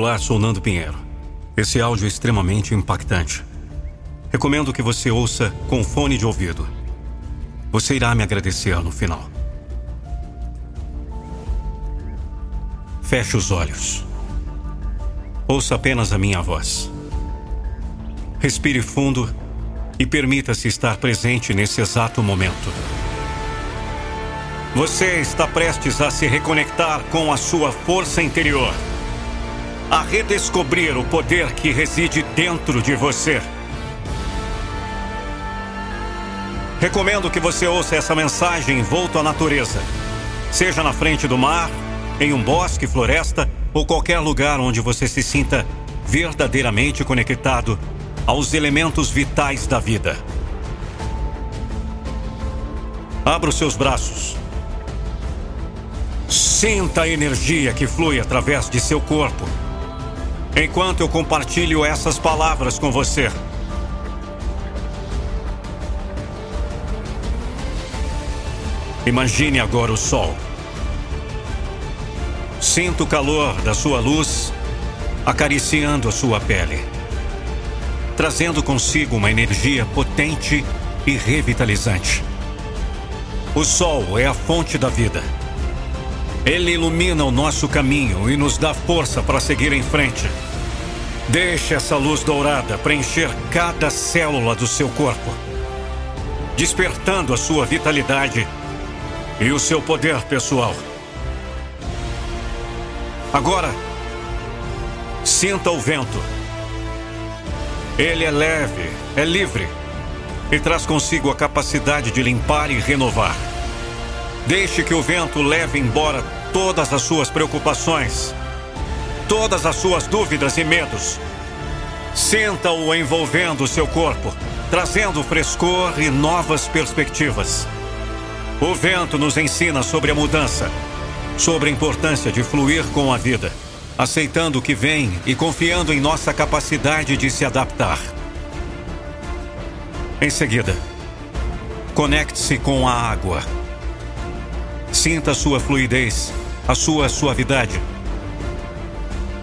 Olá, sou Nando Pinheiro. Esse áudio é extremamente impactante. Recomendo que você ouça com fone de ouvido. Você irá me agradecer no final. Feche os olhos. Ouça apenas a minha voz. Respire fundo e permita-se estar presente nesse exato momento. Você está prestes a se reconectar com a sua força interior a redescobrir o poder que reside dentro de você. Recomendo que você ouça essa mensagem envolto à natureza, seja na frente do mar, em um bosque, floresta ou qualquer lugar onde você se sinta verdadeiramente conectado aos elementos vitais da vida. Abra os seus braços. Sinta a energia que flui através de seu corpo enquanto eu compartilho essas palavras com você. Imagine agora o sol. Sinta o calor da sua luz acariciando a sua pele, trazendo consigo uma energia potente e revitalizante. O sol é a fonte da vida. Ele ilumina o nosso caminho e nos dá força para seguir em frente. Deixe essa luz dourada preencher cada célula do seu corpo, despertando a sua vitalidade e o seu poder pessoal. Agora, sinta o vento. Ele é leve, é livre e traz consigo a capacidade de limpar e renovar. Deixe que o vento leve embora todas as suas preocupações todas as suas dúvidas e medos. Sinta-o envolvendo seu corpo, trazendo frescor e novas perspectivas. O vento nos ensina sobre a mudança, sobre a importância de fluir com a vida, aceitando o que vem e confiando em nossa capacidade de se adaptar. Em seguida, conecte-se com a água. Sinta sua fluidez, a sua suavidade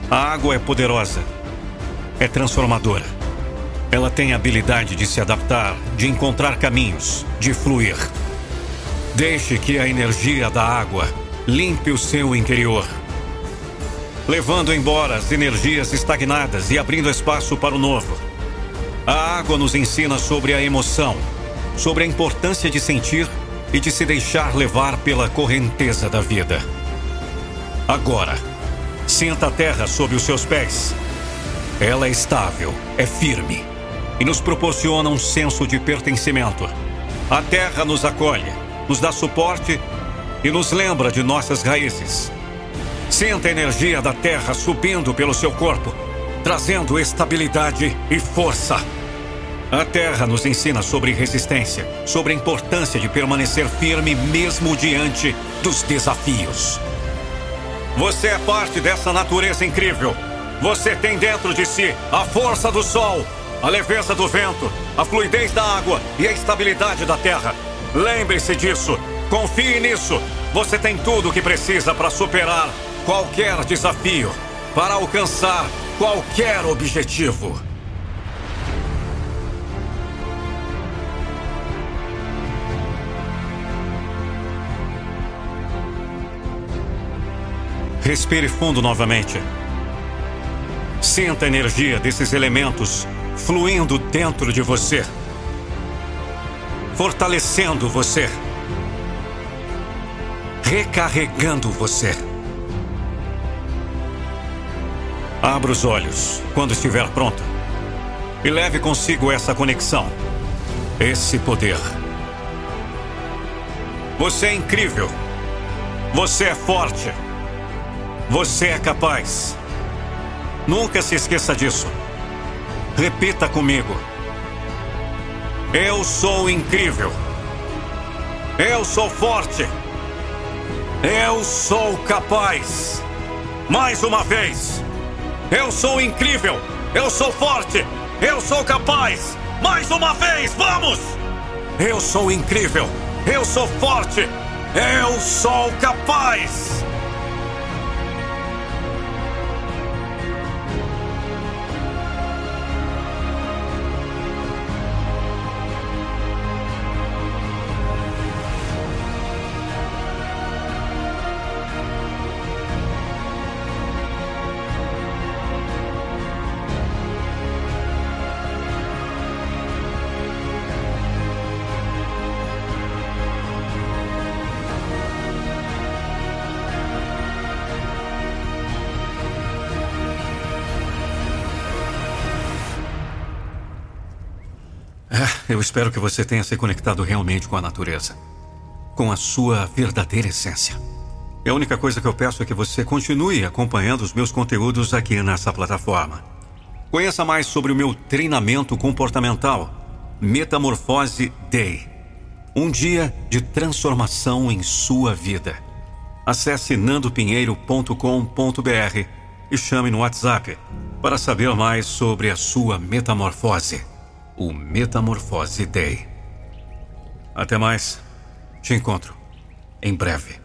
a água é poderosa. É transformadora. Ela tem a habilidade de se adaptar, de encontrar caminhos, de fluir. Deixe que a energia da água limpe o seu interior, levando embora as energias estagnadas e abrindo espaço para o novo. A água nos ensina sobre a emoção, sobre a importância de sentir e de se deixar levar pela correnteza da vida. Agora, Sinta a terra sob os seus pés. Ela é estável, é firme e nos proporciona um senso de pertencimento. A terra nos acolhe, nos dá suporte e nos lembra de nossas raízes. Sinta a energia da terra subindo pelo seu corpo, trazendo estabilidade e força. A terra nos ensina sobre resistência, sobre a importância de permanecer firme mesmo diante dos desafios. Você é parte dessa natureza incrível. Você tem dentro de si a força do sol, a leveza do vento, a fluidez da água e a estabilidade da terra. Lembre-se disso. Confie nisso. Você tem tudo o que precisa para superar qualquer desafio, para alcançar qualquer objetivo. Respire fundo novamente. Sinta a energia desses elementos fluindo dentro de você, fortalecendo você, recarregando você. Abra os olhos quando estiver pronto e leve consigo essa conexão, esse poder. Você é incrível. Você é forte. Você é capaz. Nunca se esqueça disso. Repita comigo. Eu sou incrível. Eu sou forte. Eu sou capaz. Mais uma vez. Eu sou incrível. Eu sou forte. Eu sou capaz. Mais uma vez, vamos! Eu sou incrível. Eu sou forte. Eu sou capaz. Eu espero que você tenha se conectado realmente com a natureza, com a sua verdadeira essência. A única coisa que eu peço é que você continue acompanhando os meus conteúdos aqui nessa plataforma. Conheça mais sobre o meu treinamento comportamental, Metamorfose Day. Um dia de transformação em sua vida. Acesse nandopinheiro.com.br e chame no WhatsApp para saber mais sobre a sua metamorfose. O Metamorfose Day. Até mais. Te encontro em breve.